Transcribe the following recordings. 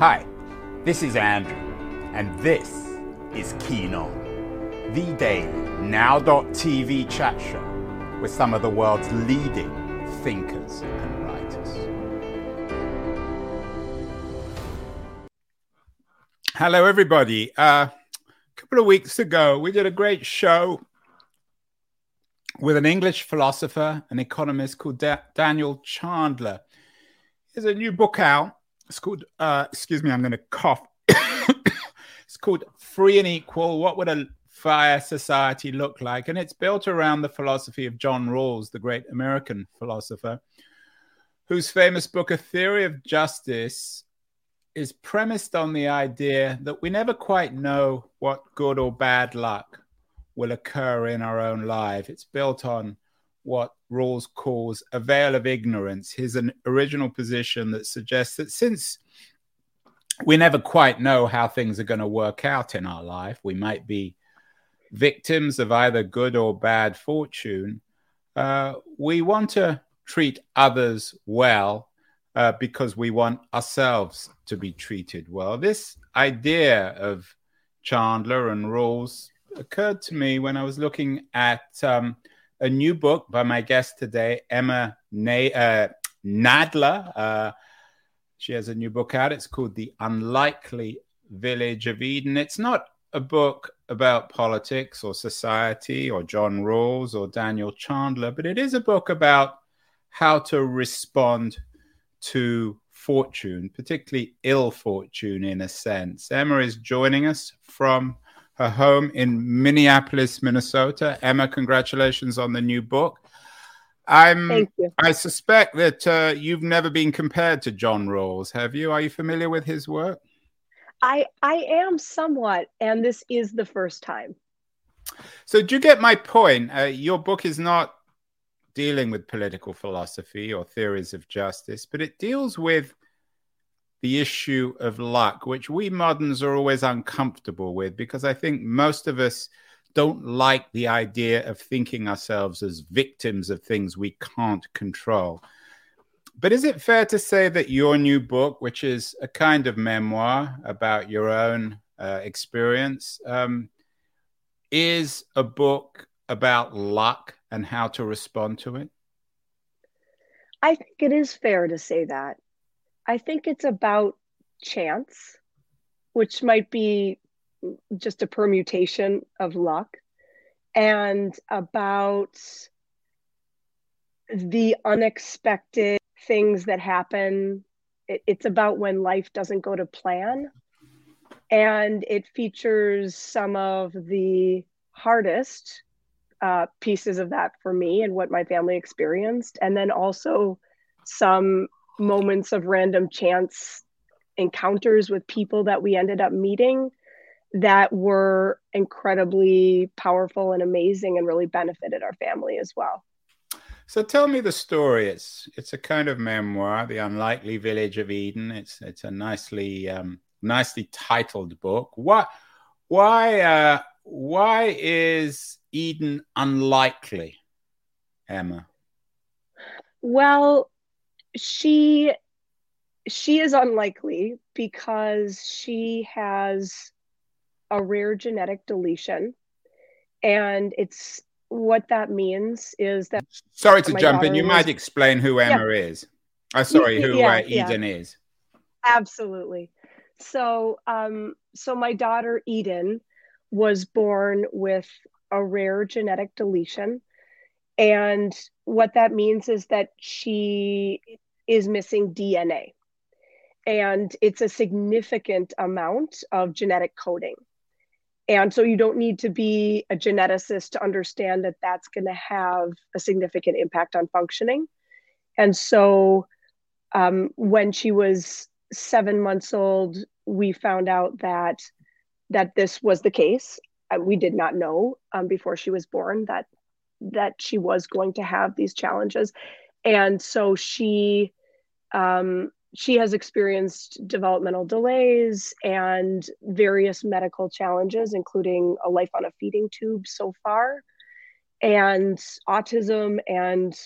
Hi, this is Andrew, and this is Keen On, the daily now.tv chat show with some of the world's leading thinkers and writers. Hello, everybody. Uh, a couple of weeks ago, we did a great show with an English philosopher, an economist called da- Daniel Chandler. There's a new book out it's called, uh, excuse me, I'm going to cough. it's called Free and Equal. What would a fair society look like? And it's built around the philosophy of John Rawls, the great American philosopher, whose famous book, A Theory of Justice, is premised on the idea that we never quite know what good or bad luck will occur in our own life. It's built on what Rawls calls a veil of ignorance, his an original position that suggests that since we never quite know how things are going to work out in our life, we might be victims of either good or bad fortune. Uh, we want to treat others well uh, because we want ourselves to be treated well. This idea of Chandler and Rawls occurred to me when I was looking at um, a new book by my guest today, Emma uh, Nadler. Uh, she has a new book out. It's called The Unlikely Village of Eden. It's not a book about politics or society or John Rawls or Daniel Chandler, but it is a book about how to respond to fortune, particularly ill fortune in a sense. Emma is joining us from her home in Minneapolis, Minnesota. Emma, congratulations on the new book. I'm. Thank you. I suspect that uh, you've never been compared to John Rawls, have you? Are you familiar with his work? I I am somewhat, and this is the first time. So, do you get my point? Uh, your book is not dealing with political philosophy or theories of justice, but it deals with the issue of luck, which we moderns are always uncomfortable with because I think most of us don't like the idea of thinking ourselves as victims of things we can't control. But is it fair to say that your new book, which is a kind of memoir about your own uh, experience, um, is a book about luck and how to respond to it? I think it is fair to say that. I think it's about chance, which might be just a permutation of luck, and about the unexpected things that happen. It's about when life doesn't go to plan. And it features some of the hardest uh, pieces of that for me and what my family experienced. And then also some moments of random chance encounters with people that we ended up meeting that were incredibly powerful and amazing and really benefited our family as well. So tell me the story. It's it's a kind of memoir, The Unlikely Village of Eden. It's it's a nicely um, nicely titled book. What why uh, why is Eden unlikely, Emma? Well, she she is unlikely because she has a rare genetic deletion. And it's what that means is that sorry to jump in. You was, might explain who emma yeah. is. Uh, sorry who yeah, uh, eden yeah. is. Absolutely. So um so my daughter eden was born with a rare genetic deletion and what that means is that she is missing DNA. And it's a significant amount of genetic coding. And so you don't need to be a geneticist to understand that that's going to have a significant impact on functioning. And so um, when she was seven months old, we found out that that this was the case. Uh, we did not know um, before she was born that that she was going to have these challenges. And so she um, she has experienced developmental delays and various medical challenges including a life on a feeding tube so far and autism and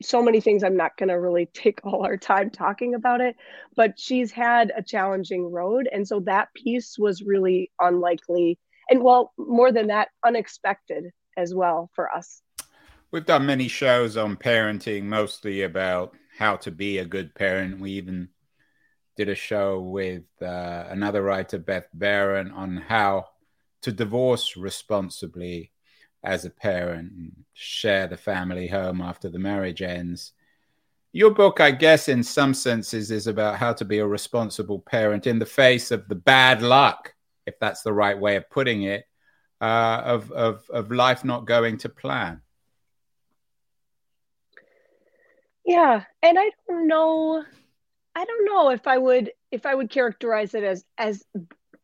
so many things. I'm not going to really take all our time talking about it but she's had a challenging road. And so that piece was really unlikely and well more than that unexpected as well for us. We've done many shows on parenting mostly about how to be a good parent. We even did a show with uh, another writer beth baron on how to divorce responsibly as a parent and share the family home after the marriage ends. Your book, I guess, in some senses, is about how to be a responsible parent in the face of the bad luck, if that's the right way of putting it, uh, of, of, of life not going to plan. Yeah, and I don't know, I don't know if I would if I would characterize it as as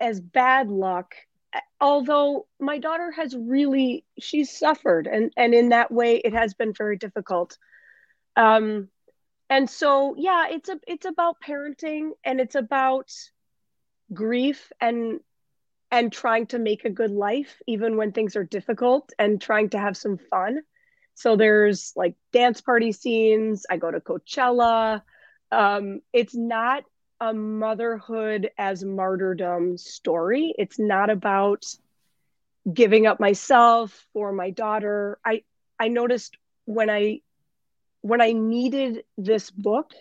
as bad luck although my daughter has really she's suffered and and in that way it has been very difficult um and so yeah it's a it's about parenting and it's about grief and and trying to make a good life even when things are difficult and trying to have some fun so there's like dance party scenes i go to coachella um it's not a motherhood as martyrdom story. It's not about giving up myself for my daughter. I I noticed when I when I needed this book,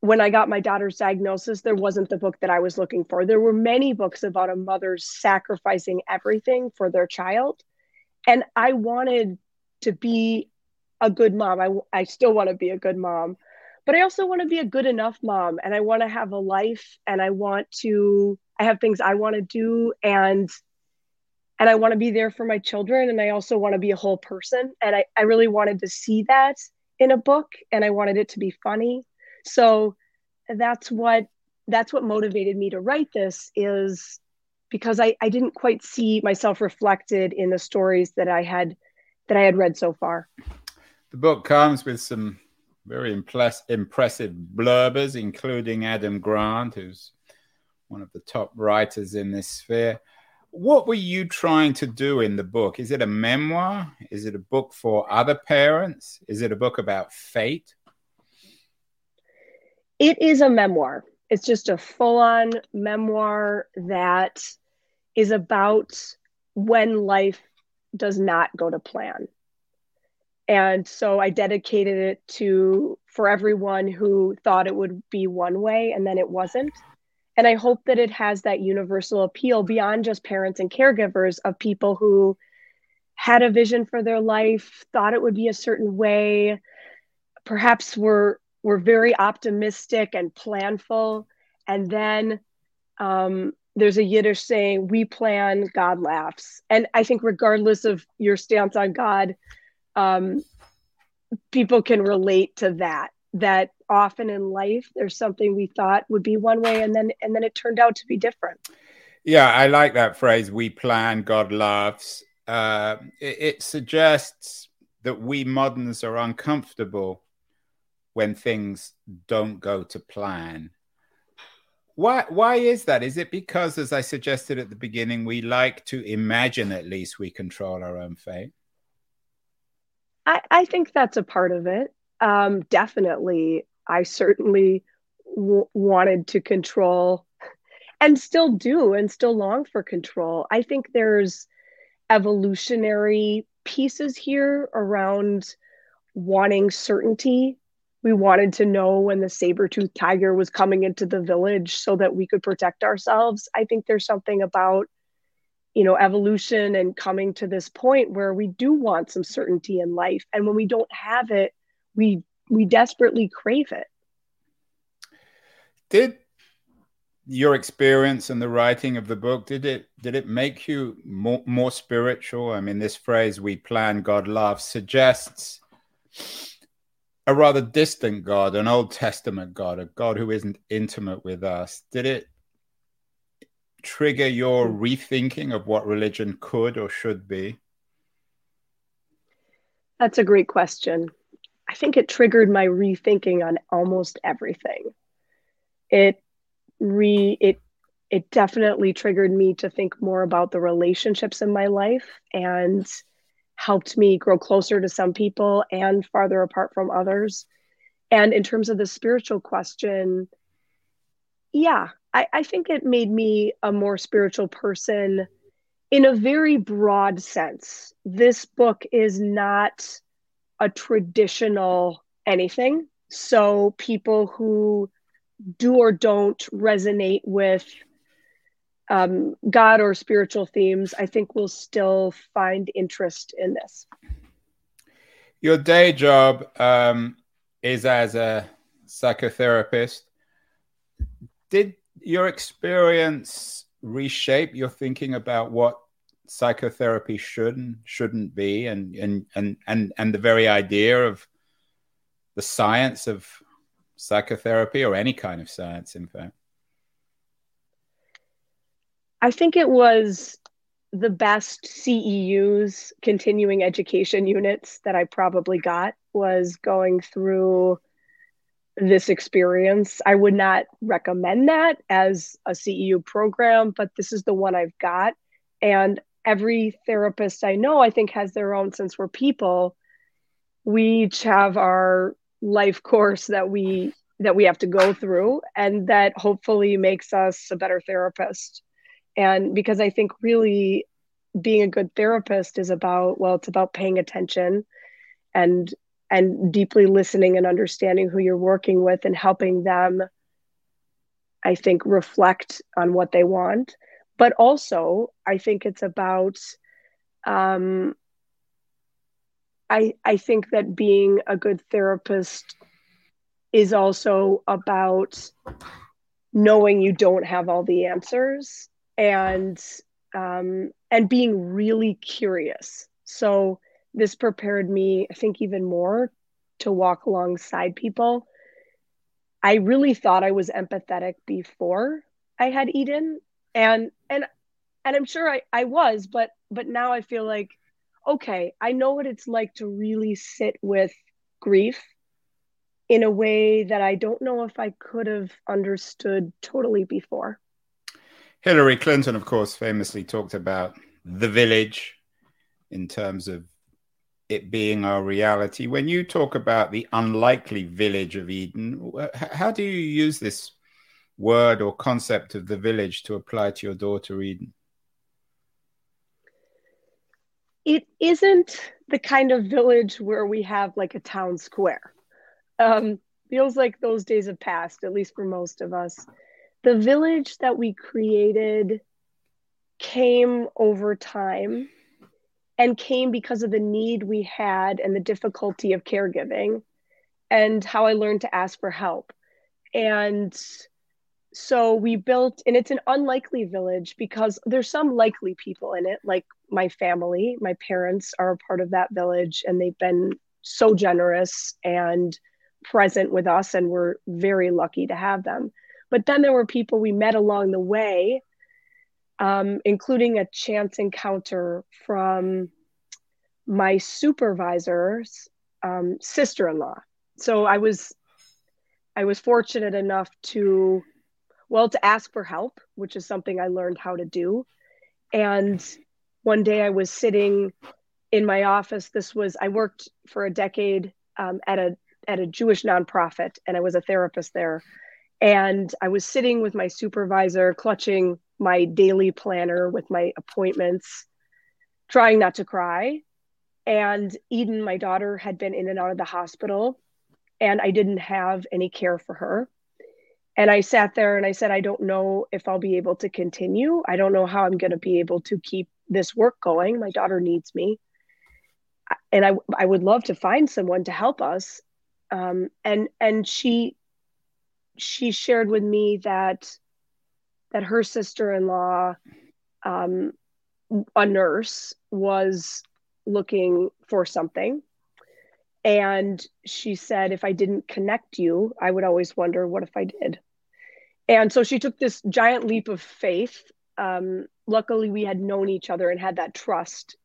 when I got my daughter's diagnosis, there wasn't the book that I was looking for. There were many books about a mother sacrificing everything for their child. And I wanted to be a good mom. I, I still want to be a good mom but I also want to be a good enough mom and I want to have a life and I want to I have things I want to do and and I want to be there for my children and I also want to be a whole person and I, I really wanted to see that in a book and I wanted it to be funny. So that's what that's what motivated me to write this is because I, I didn't quite see myself reflected in the stories that I had that I had read so far. The book comes with some very impress- impressive blurbers, including Adam Grant, who's one of the top writers in this sphere. What were you trying to do in the book? Is it a memoir? Is it a book for other parents? Is it a book about fate? It is a memoir. It's just a full on memoir that is about when life does not go to plan and so i dedicated it to for everyone who thought it would be one way and then it wasn't and i hope that it has that universal appeal beyond just parents and caregivers of people who had a vision for their life thought it would be a certain way perhaps were were very optimistic and planful. And then um, there's a yiddish saying we plan god laughs. And i think regardless of your stance on god um, people can relate to that that often in life there's something we thought would be one way and then and then it turned out to be different. Yeah i like that phrase we plan god laughs. Uh, it, it suggests that we moderns are uncomfortable when things don't go to plan why why is that is it because as i suggested at the beginning we like to imagine at least we control our own fate I, I think that's a part of it. Um, definitely, I certainly w- wanted to control and still do and still long for control. I think there's evolutionary pieces here around wanting certainty. We wanted to know when the saber-toothed tiger was coming into the village so that we could protect ourselves. I think there's something about you know evolution and coming to this point where we do want some certainty in life. And when we don't have it we we desperately crave it. Did your experience and the writing of the book did it did it make you more more spiritual? I mean this phrase we plan god loves suggests a rather distant god an old testament god a god who isn't intimate with us did it trigger your rethinking of what religion could or should be? That's a great question. I think it triggered my rethinking on almost everything. It re it it definitely triggered me to think more about the relationships in my life and helped me grow closer to some people and farther apart from others. And in terms of the spiritual question, yeah, I, I think it made me a more spiritual person in a very broad sense. This book is not a traditional anything. So people who do or don't resonate with um, God or spiritual themes, I think we'll still find interest in this. Your day job um, is as a psychotherapist. Did your experience reshape your thinking about what psychotherapy should and shouldn't be and and and and, and the very idea of the science of psychotherapy or any kind of science in fact i think it was the best ceus continuing education units that i probably got was going through this experience. I would not recommend that as a CEU program, but this is the one I've got. And every therapist I know, I think, has their own, since we're people, we each have our life course that we that we have to go through and that hopefully makes us a better therapist and because i think really being a good therapist is about well it's about paying attention and and deeply listening and understanding who you're working with and helping them i think reflect on what they want. But also i think it's about um, I, I think that being a good therapist is also about knowing you don't have all the answers and um, and being really curious so this prepared me, I think, even more to walk alongside people. I really thought I was empathetic before I had Eden, and and and I'm sure I, I was, but but now I feel like, okay, I know what it's like to really sit with grief in a way that I don't know if I could have understood totally before. Hillary Clinton, of course, famously talked about the village in terms of it being our reality. When you talk about the unlikely village of Eden, how do you use this word or concept of the village to apply to your daughter Eden? It isn't the kind of village where we have like a town square. Um, feels like those days have passed, at least for most of us. The village that we created came over time and came because of the need we had and the difficulty of caregiving and how I learned to ask for help. And so we built, and it's an unlikely village because there's some likely people in it, like my family. My parents are a part of that village, and they've been so generous and present with us, and we're very lucky to have them. But then there were people we met along the way um, including a chance encounter from my supervisor's um, sister-in-law. So I was I was fortunate enough to well to ask for help, which is something I learned how to do. And one day I was sitting in my office. This was I worked for a decade um, at a at a Jewish nonprofit, and I was a therapist there. And I was sitting with my supervisor, clutching my daily planner with my appointments, trying not to cry. And Eden, my daughter, had been in and out of the hospital, and I didn't have any care for her. And I sat there and I said, I don't know if I'll be able to continue. I don't know how I'm going to be able to keep this work going. My daughter needs me. And I, I would love to find someone to help us. Um, and and she she shared with me that that her sister-in-law um, a nurse was looking for something. And she said if i didn't connect you i would always wonder what if i did? And so she took this giant leap of faith. Um, luckily we had known each other and had that trust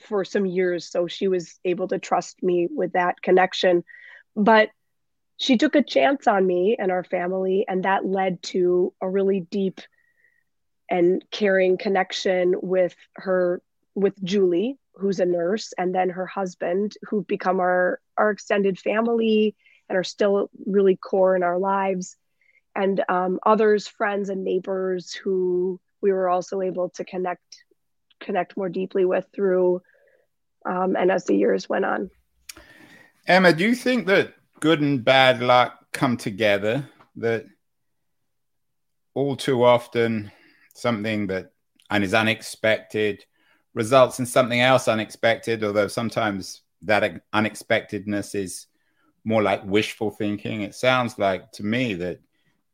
for some years. So she was able to trust me with that connection. But she took a chance on me and our family and that led to a really deep and caring connection with her with Julie who's a nurse, and then her husband, who've become our our extended family and are still really core in our lives, and um, others, friends and neighbors who we were also able to connect connect more deeply with through um, and as the years went on. Emma, do you think that good and bad luck come together? That all too often something that and is unexpected results in something else unexpected, although sometimes that unexpectedness is more like wishful thinking. It sounds like to me that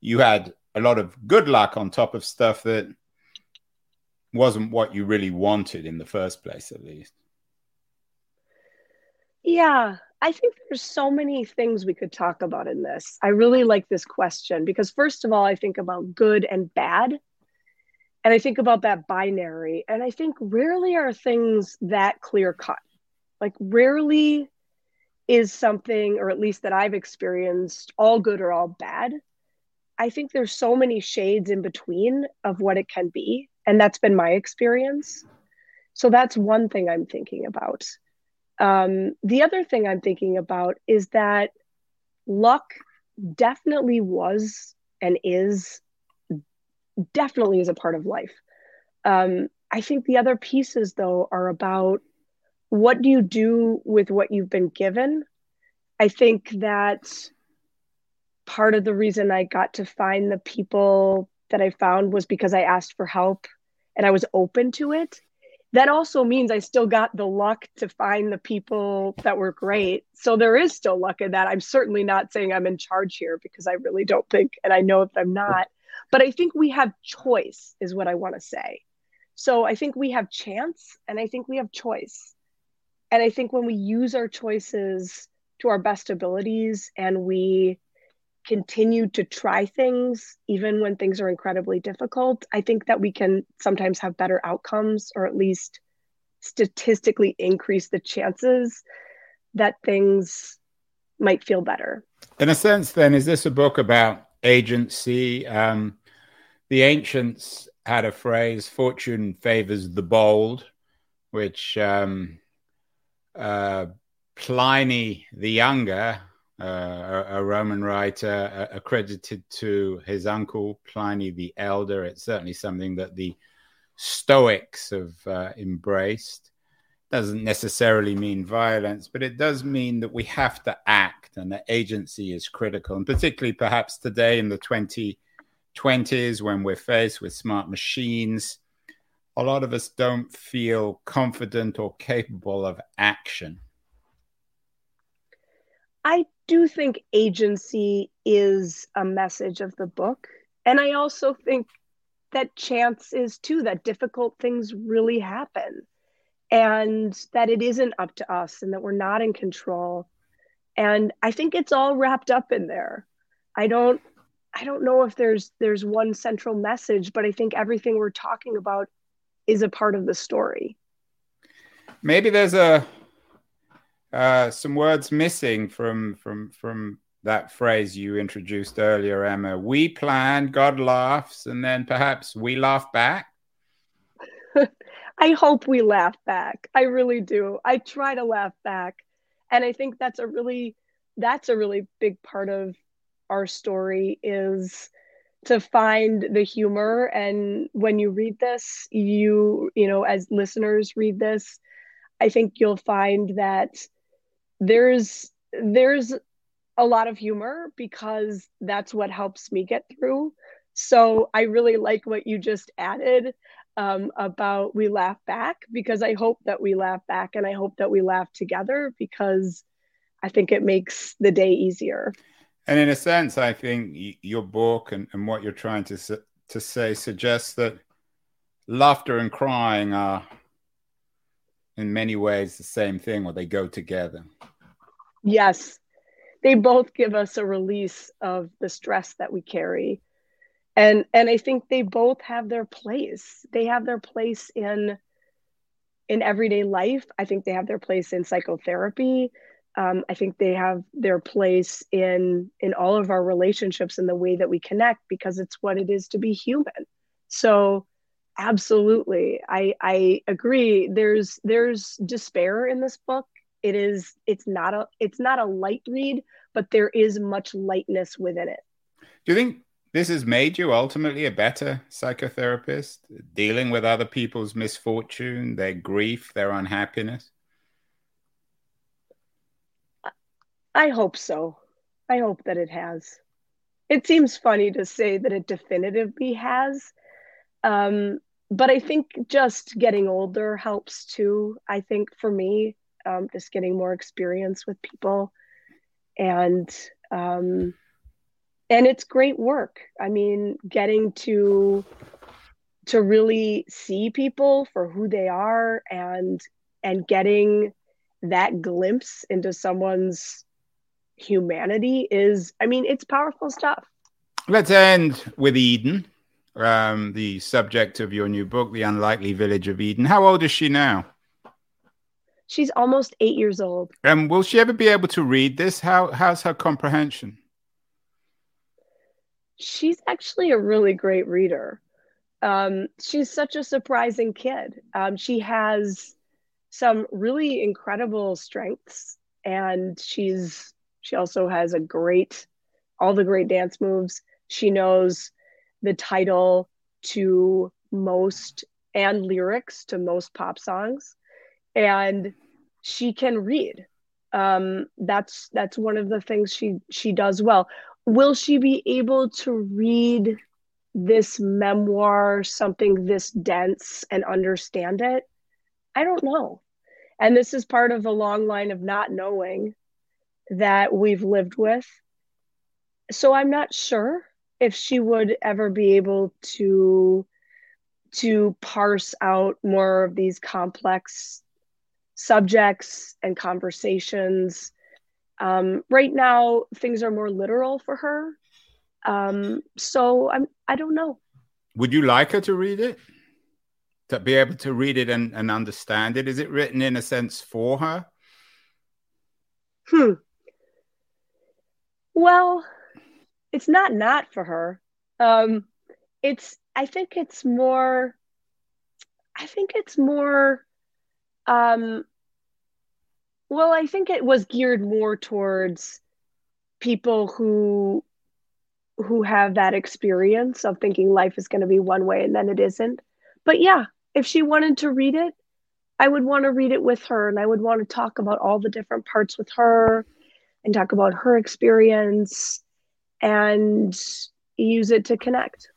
you had a lot of good luck on top of stuff that wasn't what you really wanted in the first place, at least. Yeah, I think there's so many things we could talk about in this. I really like this question because, first of all, I think about good and bad. And I think about that binary. And I think rarely are things that clear cut. Like, rarely is something, or at least that I've experienced, all good or all bad. I think there's so many shades in between of what it can be. And that's been my experience. So that's one thing I'm thinking about. Um, the other thing I'm thinking about is that luck definitely was and is definitely is a part of life. Um, I think the other pieces, though, are about what do you do with what you've been given. I think that part of the reason I got to find the people that I found was because I asked for help and I was open to it that also means I still got the luck to find the people that were great. So there is still luck in that. I'm certainly not saying I'm in charge here because I really don't think, and I know if I'm not, but I think we have choice, is what I want to say. So I think we have chance and I think we have choice. And I think when we use our choices to our best abilities and we continue to try things even when things are incredibly difficult i think that we can sometimes have better outcomes or at least statistically increase the chances that things might feel better. In a sense then is this a book about agency? Um, the ancients had a phrase fortune favors the bold which um, uh, pliny the younger uh, a, Roman writer uh, accredited to his uncle Pliny the Elder. It's certainly something that the Stoics have uh, embraced. Doesn't necessarily mean violence, but it does mean that we have to act and that agency is critical. And particularly perhaps today in the 2020s when we're faced with smart machines, a lot of us don't feel confident or capable of action. I do think agency is a message of the book. And I also think that chance is too, that difficult things really happen and that it isn't up to us and that we're not in control. And I think it's all wrapped up in there. I don't I don't know if there's there's one central message, but I think everything we're talking about is a part of the story. Maybe there's a uh, some words missing from from from that phrase you introduced earlier, Emma. We plan, God laughs, and then perhaps we laugh back. I hope we laugh back. I really do. I try to laugh back, and I think that's a really that's a really big part of our story is to find the humor and when you read this you you know as listeners read this i think you'll find that there's there's a lot of humor because that's what helps me get through. So I really like what you just added um, about we laugh back because I hope that we laugh back and I hope that we laugh together because I think it makes the day easier. And in a sense, I think your book and, and what you're trying to to say suggests that laughter and crying are in many ways the same thing or they go together. Yes, they both give us a release of the stress that we carry. And and I think they both have their place. They have their place in in everyday life. I think they have their place in psychotherapy. Um, I think they have their place in in all of our relationships and the way that we connect because it's what it is to be human. So absolutely i i agree there's there's despair in this book it is it's not a it's not a light read but there is much lightness within it. Do you think this has made you ultimately a better psychotherapist dealing with other people's misfortune their grief their unhappiness? I hope so. I hope that it has. It seems funny to say that it definitively has um, but I think just getting older helps too. I think for me, um, just getting more experience with people, and um, and it's great work. I mean, getting to to really see people for who they are and and getting that glimpse into someone's humanity is i mean it's powerful stuff let's end with eden um, the subject of your new book, The Unlikely Village of Eden. How old is she now? She's almost eight years old. And will she ever be able to read this? How how's her comprehension? She's actually a really great reader. Um, she's such a surprising kid. Um, she has some really incredible strengths, and she's she also has a great all the great dance moves. She knows the title to most and lyrics to most pop songs and she can read. Um, that's that's one of the things she she does well. Will she be able to read this memoir something this dense and understand it? I don't know. And this is part of a long line of not knowing that we've lived with. So i'm not sure if she would ever be able to to parse out more of these complex subjects and conversations. Um, right now, things are more literal for her. Um, so I'm I don't know. Would you like her to read it? To be able to read it and, and understand it? Is it written in a sense for her? Hmm. Well, it's not not for her. Um, it's I think it's more. I think it's more. Um, well, I think it was geared more towards people who who have that experience of thinking life is going to be one way and then it isn't. But yeah, if she wanted to read it, I would want to read it with her and I would want to talk about all the different parts with her and talk about her experience and use it to connect.